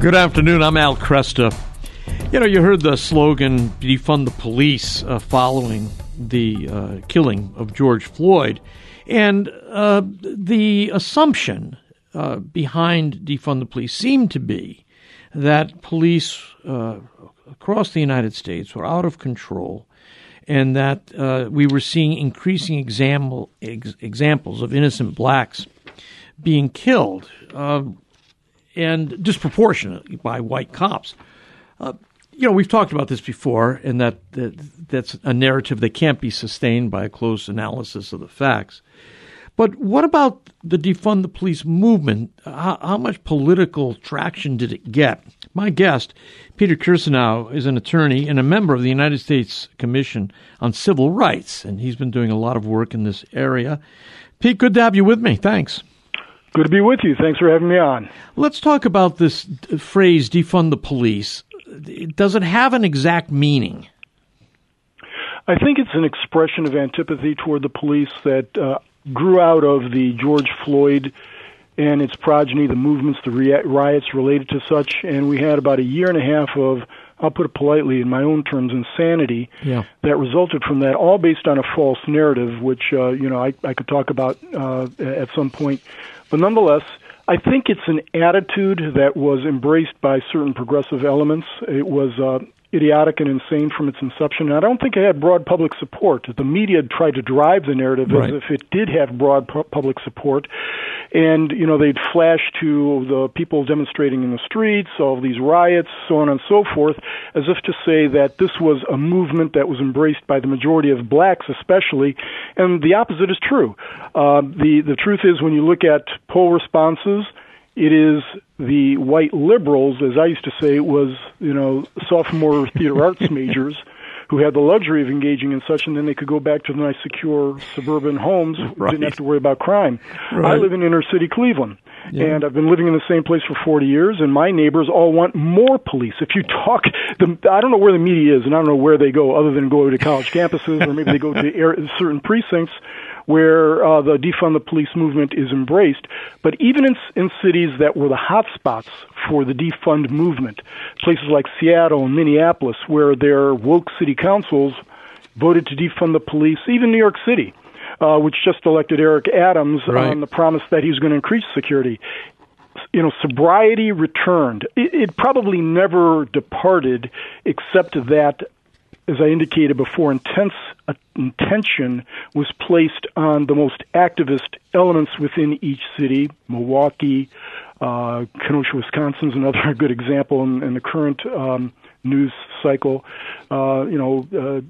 Good afternoon. I'm Al Kresta. You know, you heard the slogan defund the police uh, following the uh, killing of George Floyd. And uh, the assumption uh, behind defund the police seemed to be that police uh, across the United States were out of control and that uh, we were seeing increasing example, ex- examples of innocent blacks being killed and disproportionately by white cops. Uh, you know, we've talked about this before, and that, that that's a narrative that can't be sustained by a close analysis of the facts. But what about the defund the police movement? How, how, much political traction did it get? My guest, Peter Kirsanow, is an attorney and a member of the United States Commission on Civil Rights, and he's been doing a lot of work in this area. Pete, good to have you with me. Thanks. Good to be with you. Thanks for having me on. Let's talk about this phrase, defund the police. Does it have an exact meaning? I think it's an expression of antipathy toward the police that uh, grew out of the George Floyd and its progeny, the movements, the riots related to such. And we had about a year and a half of, I'll put it politely in my own terms, insanity yeah. that resulted from that, all based on a false narrative, which, uh, you know, I, I could talk about uh, at some point. But nonetheless, I think it's an attitude that was embraced by certain progressive elements. It was uh, idiotic and insane from its inception. And I don't think it had broad public support. The media tried to drive the narrative right. as if it did have broad pu- public support. And, you know, they'd flash to the people demonstrating in the streets, all these riots, so on and so forth, as if to say that this was a movement that was embraced by the majority of blacks, especially. And the opposite is true. Uh, the, the truth is, when you look at poll responses, it is the white liberals, as I used to say, it was you know sophomore theater arts majors who had the luxury of engaging in such, and then they could go back to the nice, secure suburban homes, right. didn't have to worry about crime. Right. I live in inner city Cleveland. Yeah. And I've been living in the same place for 40 years, and my neighbors all want more police. If you talk, the, I don't know where the media is, and I don't know where they go, other than go to college campuses, or maybe they go to air, certain precincts where uh, the defund the police movement is embraced. But even in, in cities that were the hotspots for the defund movement, places like Seattle and Minneapolis, where their woke city councils voted to defund the police, even New York City. Uh, which just elected Eric Adams right. on the promise that he's going to increase security you know, sobriety returned. It, it, probably never departed, except that as I indicated before, intense attention was placed on the most activist elements within each city. Milwaukee, uh, Kenosha, Wisconsin is another good example in, in the current um, news cycle. Uh, you know, uh,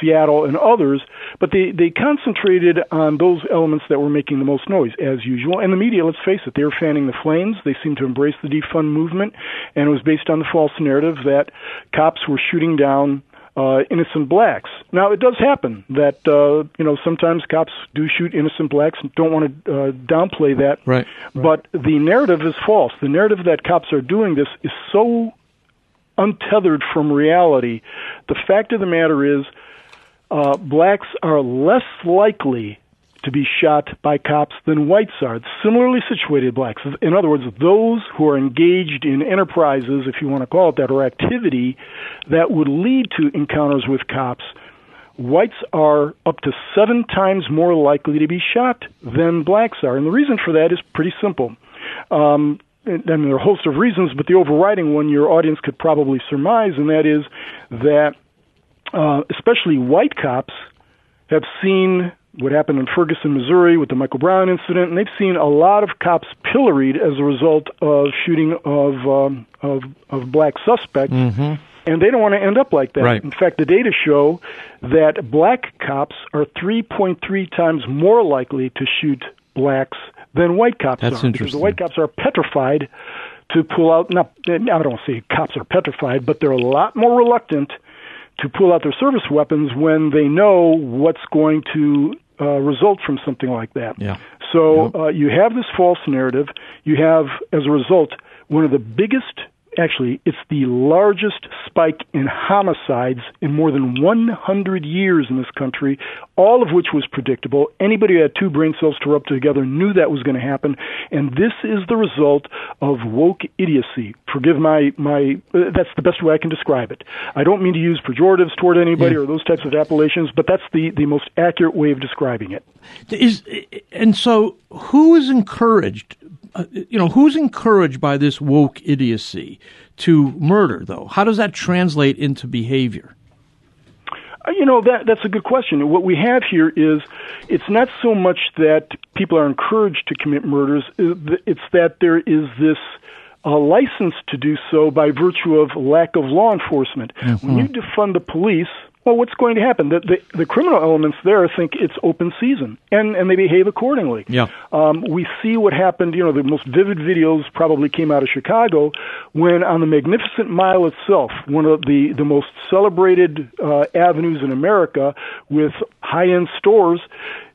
Seattle and others, but they they concentrated on those elements that were making the most noise, as usual. And the media, let's face it, they were fanning the flames. They seemed to embrace the defund movement, and it was based on the false narrative that cops were shooting down uh, innocent blacks. Now, it does happen that uh, you know sometimes cops do shoot innocent blacks. Don't want to uh, downplay that, right, right. But the narrative is false. The narrative that cops are doing this is so untethered from reality. The fact of the matter is, uh, blacks are less likely to be shot by cops than whites are. Similarly situated blacks. In other words, those who are engaged in enterprises, if you want to call it that, or activity that would lead to encounters with cops, whites are up to seven times more likely to be shot than blacks are. And the reason for that is pretty simple. Um, and there are a host of reasons, but the overriding one your audience could probably surmise, and that is that uh, especially white cops have seen what happened in Ferguson, Missouri with the Michael Brown incident, and they've seen a lot of cops pilloried as a result of shooting of um, of, of black suspects. Mm-hmm. And they don't want to end up like that. Right. In fact, the data show that black cops are 3.3 times more likely to shoot blacks than white cops That's are. Because the white cops are petrified to pull out. Not, I don't say cops are petrified, but they're a lot more reluctant to pull out their service weapons when they know what's going to uh, result from something like that. Yeah. So yep. uh, you have this false narrative. You have, as a result, one of the biggest actually, it's the largest spike in homicides in more than 100 years in this country, all of which was predictable. Anybody who had two brain cells to rub together knew that was going to happen, and this is the result of woke idiocy. Forgive my my. Uh, that's the best way I can describe it. I don't mean to use pejoratives toward anybody yeah. or those types of appellations, but that's the the most accurate way of describing it. Is and so who is encouraged uh, you know, who's encouraged by this woke idiocy to murder, though? How does that translate into behavior? Uh, you know that that's a good question. What we have here is it's not so much that people are encouraged to commit murders; uh, it's that there is this uh, license to do so by virtue of lack of law enforcement. Mm-hmm. When you defund the police, well, what's going to happen? The, the, the criminal elements there think it's open season, and, and they behave accordingly. Yeah. Um, we see what happened. You know, the most vivid videos probably came out of Chicago when, on the Magnificent Mile itself, one of the the most celebrated uh, avenues in America, with high end stores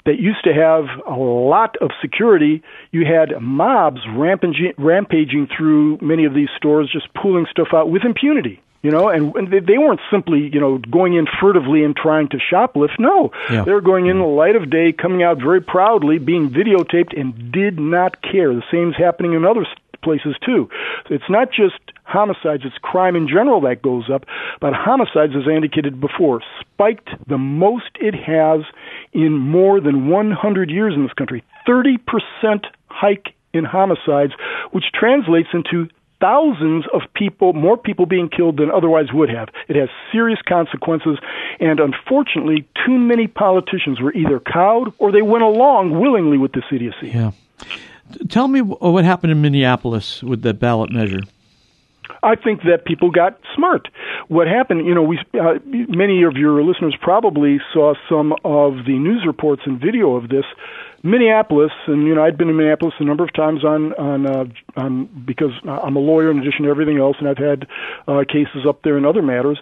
that used to have a lot of security, you had mobs rampaging, rampaging through many of these stores, just pulling stuff out with impunity you know, and, and they, weren't simply, you know, going in furtively and trying to shoplift. No, yeah. they were going in the light of day, coming out very proudly, being videotaped, and did not care. The same's happening in other places too. So it's not just homicides; it's crime in general that goes up. But homicides, as I indicated before, spiked the most it has in more than 100 years in this country. 30 percent hike in homicides, which translates into thousands of people, more people being killed than otherwise would have. It has serious consequences, and unfortunately, too many politicians were either cowed or they went along willingly with this idiocy. Yeah. Tell me what happened in Minneapolis with the ballot measure. I think that people got smart. What happened, you know, we uh, many of your listeners probably saw some of the news reports and video of this. Minneapolis, and you know, I'd been in Minneapolis a number of times on on, uh, on because I'm a lawyer in addition to everything else, and I've had uh, cases up there and other matters.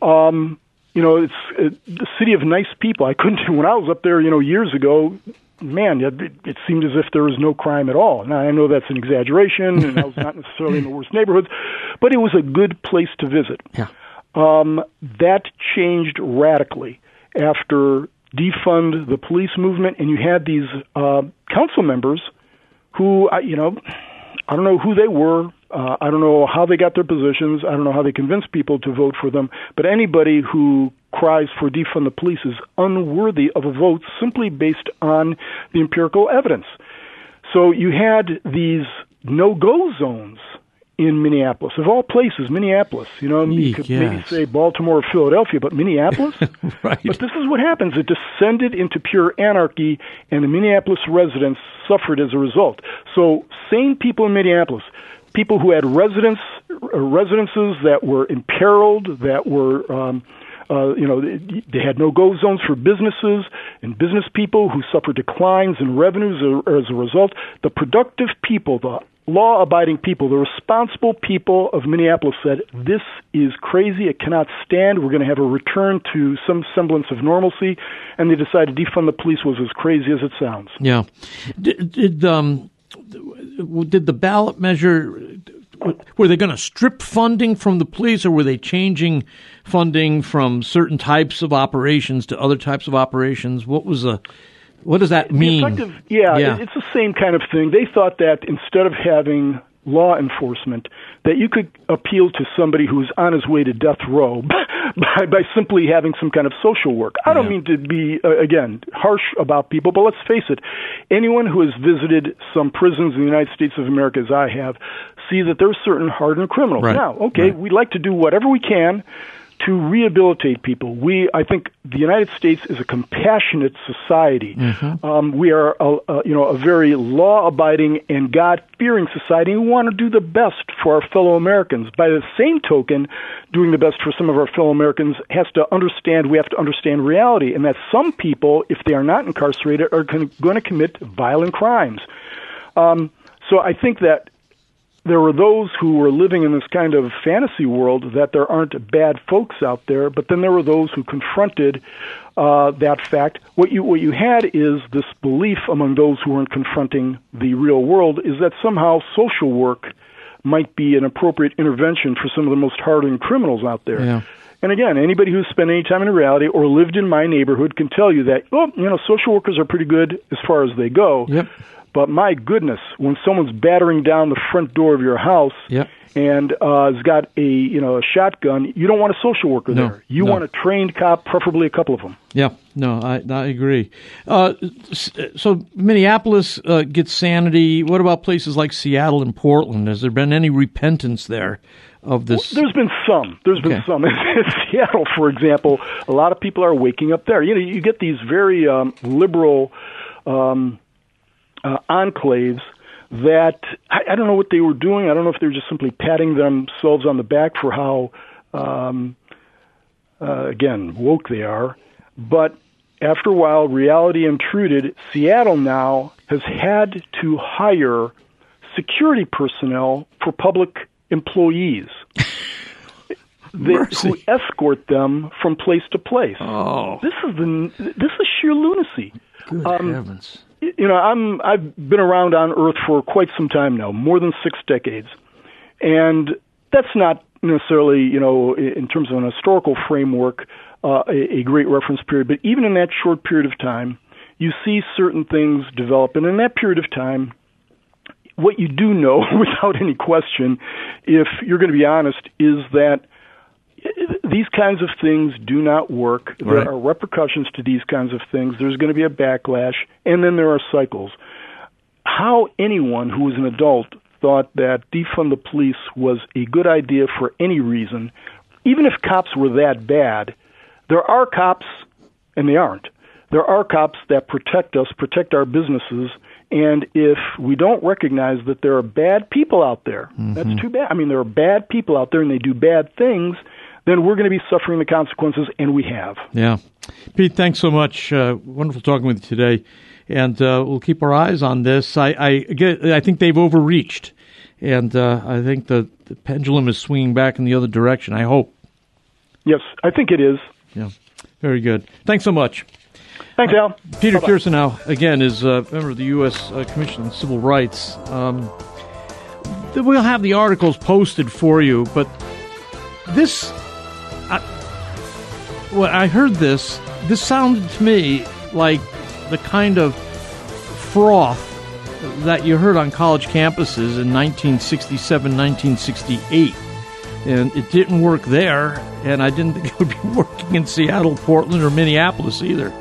Um, you know, it's it, the city of nice people. I couldn't when I was up there, you know, years ago man, it, it seemed as if there was no crime at all. Now I know that's an exaggeration, and I was not necessarily in the worst neighborhoods, but it was a good place to visit. Yeah. Um, that changed radically after defund the police movement, and you had these uh, council members who, I you know, I don't know who they were. Uh, I don't know how they got their positions. I don't know how they convinced people to vote for them. But anybody who cries for defund the police is unworthy of a vote simply based on the empirical evidence. So you had these no go zones in Minneapolis, of all places, Minneapolis. You know, Eek, you could yes. maybe say Baltimore or Philadelphia, but Minneapolis. right. But this is what happens: it descended into pure anarchy, and the Minneapolis residents suffered as a result. So, sane people in Minneapolis, people who had residence uh, residences that were imperiled, that were um, uh, you know, they had no-go zones for businesses and business people who suffered declines in revenues as a result. The productive people, the law abiding people, the responsible people of Minneapolis said, This is crazy. It cannot stand. We're going to have a return to some semblance of normalcy. And they decided defund the police was as crazy as it sounds. Yeah. Did, did, um, did the ballot measure were they going to strip funding from the police or were they changing funding from certain types of operations to other types of operations what was the what does that mean? yeah, yeah, it's the same kind of thing. They thought that instead of having law enforcement, that you could appeal to somebody who's on his way to death row by, by simply having some kind of social work. I don't mean to be, uh, again, harsh about people, but let's face it. Anyone who has visited some prisons in the United States of America, as I have, see that there are certain hardened criminals. Right. Now, okay, right. we'd like to do whatever we can to rehabilitate people. We, I think, the United States is a compassionate society. Mm-hmm. Um, we are, a, a, you know, a very law-abiding and God-fearing society. We want to do the best for our fellow Americans. By the same token, doing the best for some of our fellow Americans has to understand. We have to understand reality, and that some people, if they are not incarcerated, are going to commit violent crimes. Um, so I think that there were those who were living in this kind of fantasy world that there aren't bad folks out there, but then there were those who confronted uh, that fact. What you what you had is this belief among those who weren't confronting the real world is that somehow social work might be an appropriate intervention for some of the most hardened criminals out there. Yeah. And again, anybody who's spent any time in reality or lived in my neighborhood can tell you that, oh, you know, social workers are pretty good as far as they go. Yep. But my goodness, when someone's battering down the front door of your house Yep. and uh, has got a you know a shotgun, you don't want a social worker No, there. You no. want a trained cop, preferably a couple of them. Yeah, no, I, I agree. Uh, so Minneapolis uh, gets sanity. What about places like Seattle and Portland? Has there been any repentance there of this? There's been some. There's been some. In Seattle, for example, a lot of people are waking up there. You know, you get these very um, liberal um, uh, enclaves that I, I don't know what they were doing. I don't know if they were just simply patting themselves on the back for how, um, uh, again, woke they are. But after a while, reality intruded. Seattle now has had to hire security personnel for public employees they, who escort them from place to place. oh, This is the this is sheer lunacy. good um, heavens! You know, I'm I've been around on Earth for quite some time now, more than six decades, and that's not necessarily you know in terms of an historical framework uh, a, a great reference period. But even in that short period of time, you see certain things develop, and in that period of time, what you do know without any question, if you're going to be honest, is that these kinds of things do not work. There Right. are repercussions to these kinds of things. There's going to be a backlash, and then there are cycles. How anyone who is an adult thought that defund the police was a good idea for any reason, even if cops were that bad, there are cops, and they aren't. There are cops that protect us, protect our businesses, and if we don't recognize that there are bad people out there, that's mm-hmm. too bad. I mean, there are bad people out there and they do bad things, then we're going to be suffering the consequences, and we have. Yeah, Pete, thanks so much. Uh, wonderful talking with you today, and uh, we'll keep our eyes on this. I I, get, I think they've overreached, and uh, I think the, the pendulum is swinging back in the other direction. I hope. Yes, I think it is. Yeah, very good. Thanks so much. Thanks, Al. Peter Bye-bye. Again, is a member of the U.S. Uh, Commission on Civil Rights. Um, we'll have the articles posted for you, but this, when I heard this, this sounded to me like the kind of froth that you heard on college campuses in 1967, 1968. And it didn't work there, and I didn't think it would be working in Seattle, Portland, or Minneapolis either.